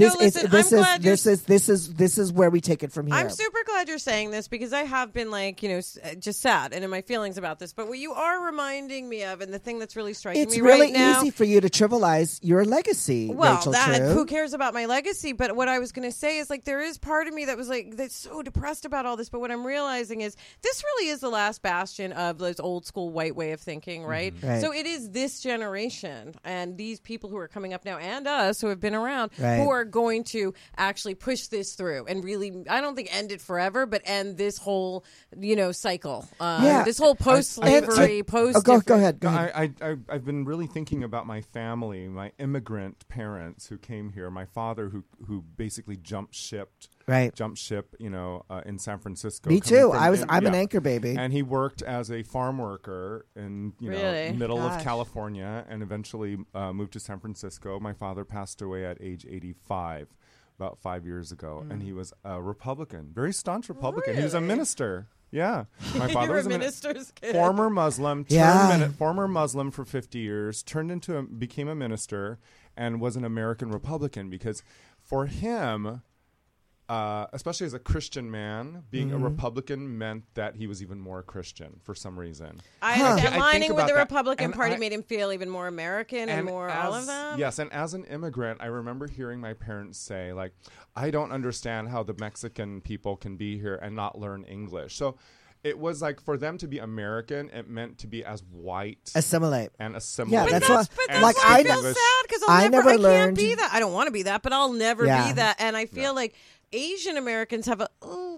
No, This listen, is this I'm is glad you're this is this is this is where we take it from here. I'm super glad you're saying this because I have been like, you know, uh, just sad and in my feelings about this. But what you are reminding me of, and the thing that's really striking it's me really right now, easy for you to trivialize your legacy, well, Rachel that True. who cares about my legacy? But what I was going to say is like there is part of me that was like that's so depressed about all this. But what I'm realizing is this really is the last bastion of this old school white way of thinking, right? Mm-hmm. Right. So it is this generation and these people who are coming up now, and us who have been around, Right. who are going to actually push this through and really, I don't think end it forever, but end this whole you know cycle. Uh, Yeah. this whole post slavery, post. Oh, go, go ahead. Go ahead. I, I, I, I've been really thinking about my family, my immigrant parents who came here. My father, who who basically jumped shipped, Right. jumped ship, you know, uh, in San Francisco. Me coming too. from- I was- and- I'm an yeah. anchor baby. and he worked as a farm worker in you Really? know middle Gosh. of California, and eventually uh, moved to San Francisco. My father passed away at age 85. About five years ago, Hmm. and he was a Republican, very staunch Republican. He was a minister. Yeah, my You father was a a min- minister's kid. former Muslim, turned Yeah. mini- former Muslim for 50 years, turned into a, became a minister, and was an American Republican because for him, uh, especially as a Christian man, being a Mm-hmm. Republican meant that he was even more Christian for some reason. I Huh. understand. I think Aligning with the that, Republican and Party I- made him feel even more American and, more all of as- them. Yes, and as an immigrant, I remember hearing my parents say, like, I don't understand how the Mexican people can be here and not learn English. So it was like for them to be American, it meant to be as white Assimilate. and Yeah, assimilate. that's what- that's, but that's like, why I, I feel sad because I'll I never, never I can't learned- be that. I don't want to be that, but I'll never Yeah. be that. And I feel like Asian Americans have a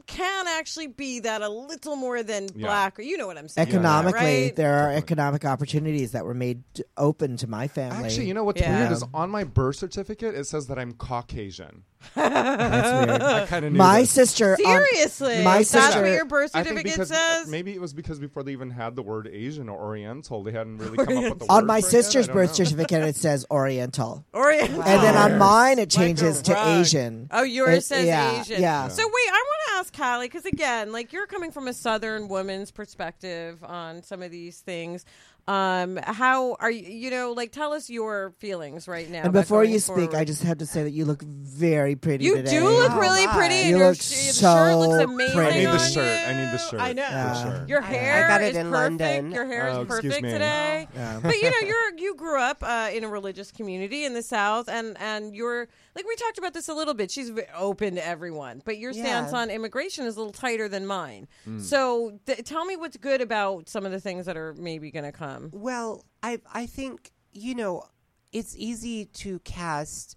can actually be that a little more than Yeah. black. Or you know what I'm saying? Economically, right? there are economic opportunities that were made t- open to my family. Actually, you know what's Yeah. weird is on my birth certificate it says that I'm Caucasian. that's weird. I kind of knew My this. sister, um, Seriously, my that's sister- what your birth certificate says. maybe it was because before they even had the word Asian or Oriental, they hadn't really come up with the on my for it sister's birth know. certificate, it says Oriental, Orient. and then on mine it Like changes to. Asian. Oh, yours It- says yeah, Asian. Yeah. So wait, I want to ask Callie because again, like you're coming from a Southern woman's perspective on some of these things. Um, how are you? You know, like tell us your feelings right now. and before you speak, forward. I just have to say that you look very pretty You today. do look Oh, really my. pretty. You your look sh- the so shirt looks amazing. pretty. I need the shirt. I need the shirt. I know. Yeah. Sure. Your I- I hair got it is in perfect. London. Your hair Oh, is excuse perfect me. today. Yeah. But you know, you're you grew up uh, in a religious community in the South, and and you're like we talked about this a little bit. She's open to everyone, but your stance Yeah. on immigration is a little tighter than mine. Mm. So th- tell me what's good about some of the things that are maybe going to come. Well, I I think you know it's easy to cast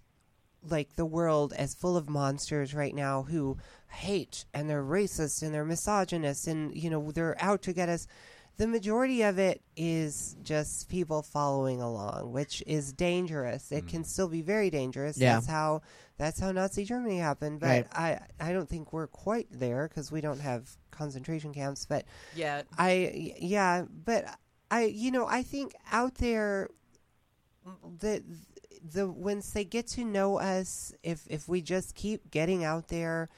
like the world as full of monsters right now who hate and they're racist and they're misogynist and you know they're out to get us. The majority of it is just people following along, which is dangerous. It mm. can still be very dangerous. Yeah. That's how that's how Nazi Germany happened. But Right. I I don't think we're quite there because we don't have concentration camps. But Yeah. I yeah, but I you know I think out there mm, the the once they get to know us, if if we just keep getting out there,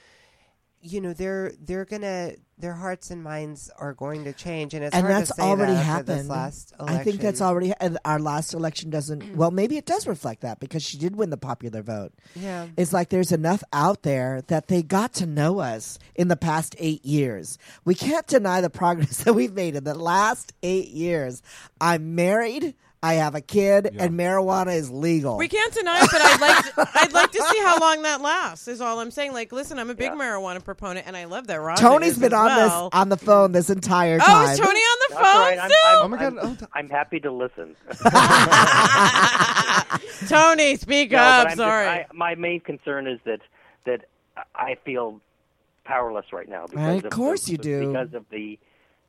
you know they're they're gonna their hearts and minds are going to change, and it's and hard that's to say already that happened. last I think that's already and our last election doesn't. Mm. Well, maybe it does reflect that because she did win the popular vote. Yeah. It's like there's enough out there that they got to know us in the past eight years. We can't deny the progress that we've made in the last eight years. I'm married. I have a kid, and marijuana is legal. We can't deny it, but I'd like to, I'd like to see how long that lasts. Is all I'm saying. Like, listen, I'm a big marijuana proponent, and I love that Raja Tony's is been on well. this on the phone this entire Oh, time. is Tony on the That's phone right. I'm, still? I'm, Oh my God. I'm, oh, I'm happy to listen. Tony, speak No, up. but I'm just- Sorry. I, my main concern is that that I feel powerless right now. Because Of course the, you do. Because of the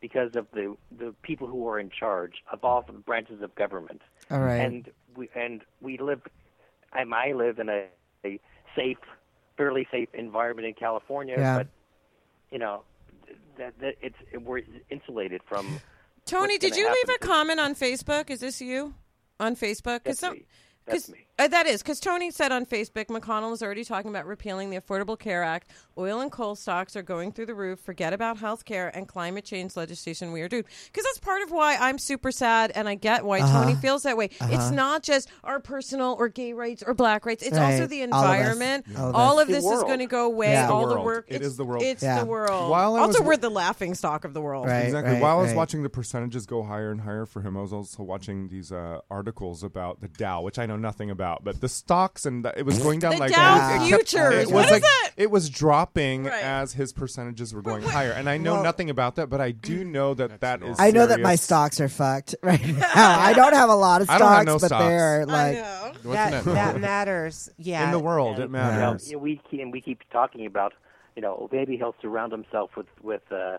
because of the the people who are in charge of all the branches of government. All right. And we and we live. I, I live in a, a safe, fairly safe environment in California, Yeah. but you know that, that it's we're insulated from. Tony, did you leave a to- comment on Facebook? Is this you on Facebook? That's some, me. That's. Uh, that is because Tony said on Facebook, McConnell is already talking about repealing the Affordable Care Act. Oil and coal stocks are going through the roof. Forget about health care and climate change legislation. We are doomed. Because that's part of why I'm super sad, and I get why Uh-huh. Tony feels that way. It's not just our personal or gay rights or black rights. It's also the All of us. environment. All of All of The this is going to go away. Yeah. All the world. work. It it's, is the world. It's Yeah. the world. While I also, was- we're the laughing stock of the world. Right. Exactly. While I was right. watching the percentages go higher and higher for him, I was also watching these uh, articles about the Dow, which I know nothing about, but the stocks and the, it was going down The like Dow it kept- futures. It What was is like it? it was dropping Right. as his percentages were going higher, and I know nothing about that, but I do know that that is. I know that my stocks are fucked right now. I don't have a lot of I stocks, don't have no but stocks. they're I like know. That, that matters. Yeah. in the world. And, It matters. You know, we keep, and we keep talking about, you know, maybe he'll surround himself with with uh,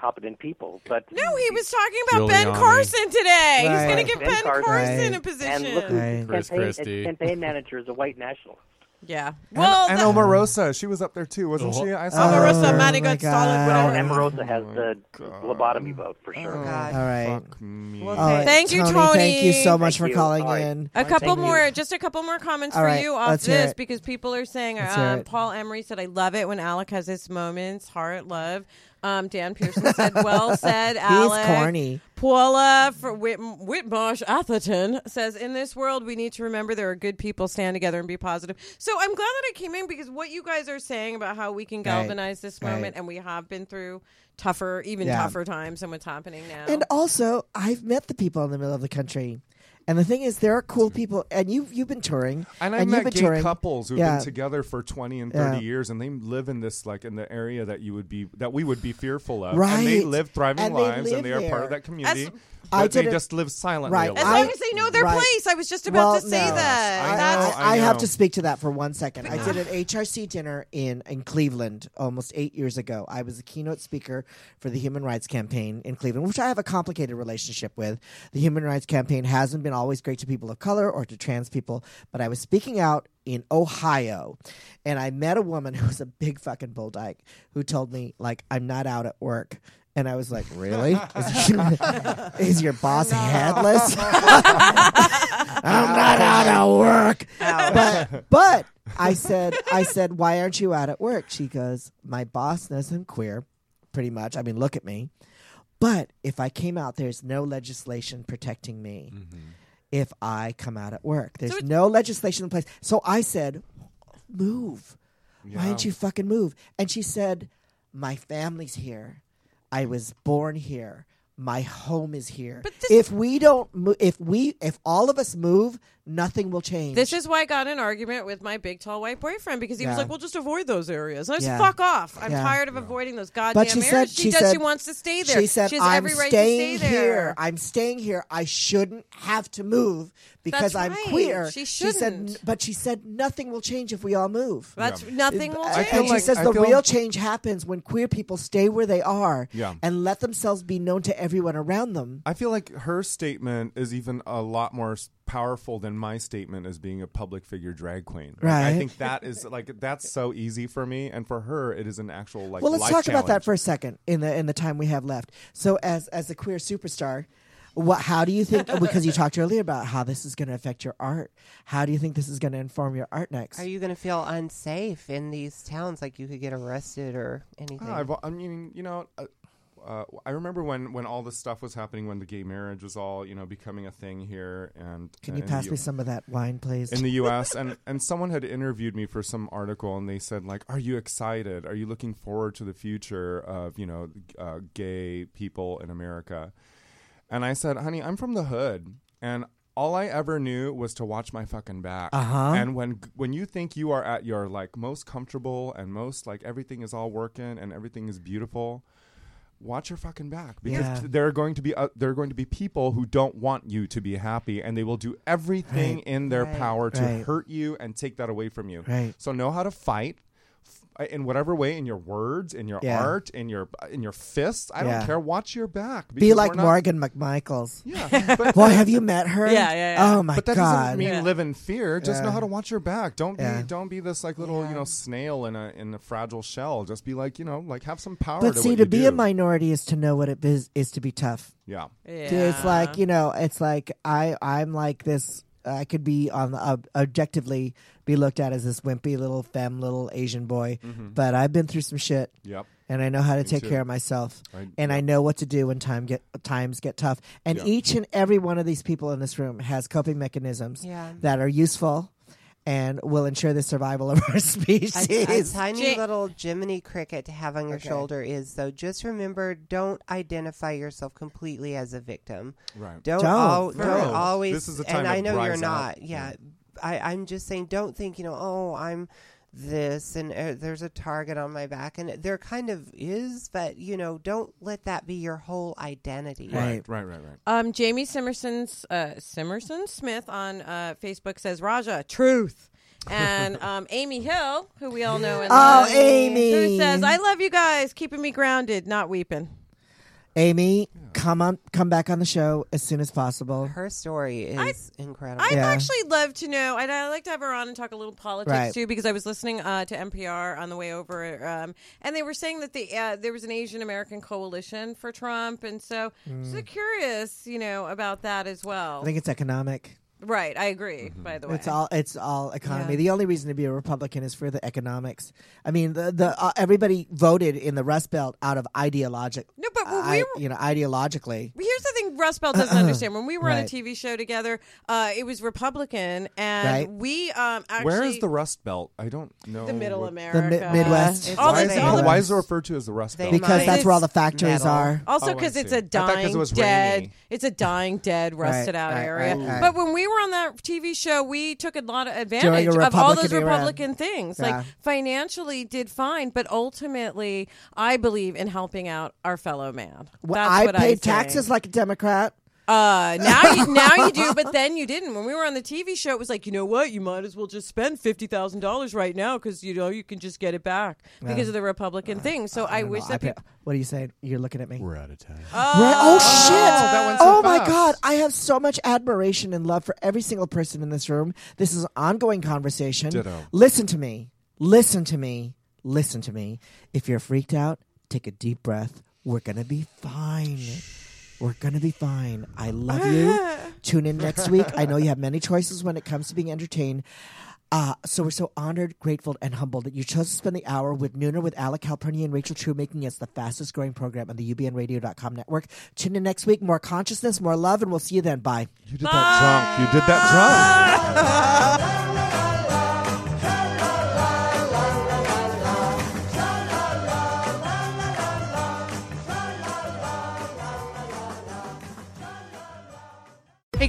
competent people. But No, he was talking about Ben Carson today. He's going to give Ben Ben, Carson. Carson, Right. a position. and look who's Right. Chris campaign, Christie. campaign manager is a white nationalist. yeah. And, Well, and that- Omarosa, she was up there too, wasn't she? I saw Oh. Omarosa, my Manny got God. solid Well. Omarosa has the lobotomy vote for sure. Oh, God. all right. Fuck me. Well, All right, Thank you, Tony, Tony. Thank you so much Thank for you. calling All right. in. A couple Thank you. more, just a couple more comments All for right, you off let's this because people are saying. Let's Um. Paul Emery said, "I love it when Alec has his moments, heart, love." Um, Dan Pearson said, "Well said, He's Alec." corny. Paula for Whit- Whitmarsh Atherton says, "In this world, we need to remember there are good people. Stand together and be positive." So I'm glad that I came in because what you guys are saying about how we can galvanize this right. moment, and we have been through tougher, even Yeah. tougher times than what's happening now. And also, I've met the people in the middle of the country. And the thing is, there are cool people, and you've you've been touring, And I've you've met been gay touring. couples who've Yeah. been together for twenty and thirty Yeah. years, and they live in this like in the area that you would be that we would be fearful of. Right. And they live thriving And they lives, live and they are part of that community. As- I but they a- just live silently. Right. as long as they know their right. place, I was just about well, to say no. that. I That's know, I, have to speak to that for one second. I did an HRC dinner in, in Cleveland almost eight years ago. I was a keynote speaker for the Human Rights Campaign in Cleveland, which I have a complicated relationship with. The Human Rights Campaign hasn't been always great to people of color or to trans people, but I was speaking out in Ohio, and I met a woman who was a big fucking bull dyke who told me like I'm not out at work. And I was like, "Really? Is, is your boss headless?" I'm not out at work. But but I said I said, why aren't you out at work? She goes, my boss knows I'm queer, pretty much. I mean, look at me. But if I came out, there's no legislation protecting me. Mm-hmm. If I come out at work, there's it's- no legislation in place. So I said, move. Why don't you fucking move? And she said, my family's here. I was born here. My home is here. But this- if we don't, mo- if we, if all of us move, nothing will change. This is why I got an argument with my big tall white boyfriend because he was Yeah. like, "Well, just avoid those areas." And I said, Yeah. "Fuck off! I'm Yeah. tired of avoiding those goddamn But she areas." said she, she does. said she wants to stay there. She said, has "I'm every right staying to stay here. I'm staying here. I shouldn't have to move because That's I'm right. queer." She said, shouldn't. but she said nothing will change if we all move. That's nothing will change. and she like- says I the feel- real change happens when queer people stay where they are Yeah. and let themselves be known to everyone around them. I feel like her statement is even a lot more s- powerful than my statement as being a public figure drag queen. Right, I think that is like that's so easy for me, and for her, it is an actual like. well, let's life talk about that for a second in the in the time we have left. So, as as a queer superstar, what? How do you think? because you talked earlier about how this is going to affect your art. How do you think this is going to inform your art next? Are you going to feel unsafe in these towns? Like you could get arrested or anything? I've, I mean, you know, uh, uh, uh, I remember when when all this stuff was happening, when the gay marriage was all you know becoming a thing here, and Can you in pass me U- some of that wine, please? in the U.S. and and someone had interviewed me for some article, and they said like, "Are you excited? Are you looking forward to the future of you know uh, gay people in America?" And I said, "Honey, I'm from the hood, and." All I ever knew was to watch my fucking back. Uh-huh. And when when you think you are at your like most comfortable and most like everything is all working and everything is beautiful, watch your fucking back because Yeah. there are going to be uh, there are going to be people who don't want you to be happy and they will do everything Right. in their Right. power to Right. hurt you and take that away from you. Right. So know how to fight in whatever way in your words, in your Yeah. art, in your uh, in your fists. I Yeah. don't care. Watch your back. Be because like we're not- Morgan McMichaels. Yeah, but, Boy, have you met her? Yeah, yeah, yeah. Oh my but that god. doesn't mean Yeah. live in fear. Just know Yeah. how to watch your back. Don't be Yeah. don't be this like little you know snail in a in a fragile shell. Just be like you know like have some power. but to see, what to you be do. a minority is to know what it is, is to be tough. Yeah. yeah. It's like you know, it's like I I'm like this I could be on the, uh, objectively be looked at as this wimpy little femme little Asian boy, but I've been through some shit. Yep. And I know how to Me take too. care of myself, I- and I know what to do when time get times get tough. And Yeah. each and every one of these people in this room has coping mechanisms Yeah. that are useful and will ensure the survival of our species. A, a tiny Ja- little Jiminy cricket to have on your Okay. shoulder is though. Just remember, don't identify yourself completely as a victim. Right. Don't Don't. al- don't always. This is a time and I know you're rise up. not. Yeah, I, I'm just saying. Don't think you know. Oh, I'm this, and uh, there's a target on my back, and there kind of is, but you know, don't let that be your whole identity. Right. Right, right, right. Um, Jamie Simerson's uh, Simerson Smith on uh, Facebook says Raja truth. and um, Amy Hill, who we all know, and Oh, love, Amy. who says, "I love you guys, keeping me grounded, not weeping." Amy, come on, come back on the show as soon as possible. Her story is incredible. I'd Yeah. actually love to know. I'd, I'd like to have her on and talk a little politics Right. too, because I was listening uh, to NPR on the way over, um, and they were saying that the uh, there was an Asian American coalition for Trump, and so just curious, you know, about that as well. Mm. I think it's economic. Right, I agree. By the way, It's all it's all economy. Yeah. The only reason to be a Republican is for the economics. I mean, the the uh, everybody voted in the Rust Belt out of ideologic. No, but when I, we were- you know, ideologically. But Here's the thing Rust Belt doesn't understand. When we were on a Right. TV show together, uh, it was Republican, and Right. we um, actually. Where is the Rust Belt? I don't know. The middle what- America. Mi- Midwest. It's All Why is, it, all the- why is it referred to as the Rust They Belt? Because that's where all the factories metal. are. Also, Oh, I because it's see. a I thought 'cause dying, it was dead. rainy. It's a dying, dead, rusted out right, area. right, right. But when we were on that TV show, we took a lot of advantage of all those Republican era. Republican things. Yeah. Like financially, did fine, but ultimately, I believe in helping out our fellow man. Well, That's I what paid I think. taxes like a Democrat. Uh, now you now you do, but then you didn't. When we were on the TV show, it was like, you know what? You might as well just spend fifty thousand dollars right now because you know you can just get it back because of the Republican thing. So I, don't wish know. that pay- people. what are you saying? You're looking at me. We're out of time. Right- Oh, shit! that went so oh my fast. god! I have so much admiration and love for every single person in this room. This is an ongoing conversation. Ditto. Listen to me. Listen to me. Listen to me. If you're freaked out, take a deep breath. We're gonna be fine. We're gonna be fine. I love you. Tune in next week. I know you have many choices when it comes to being entertained. Uh, so we're so honored, grateful, and humbled that you chose to spend the hour with Nooner with Alec Calpurnia and Rachel True, making us the fastest growing program on the UBNradio.com network. Tune in next week. More consciousness, more love, and we'll see you then. Bye. You did that drunk. You did that drunk.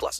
plus.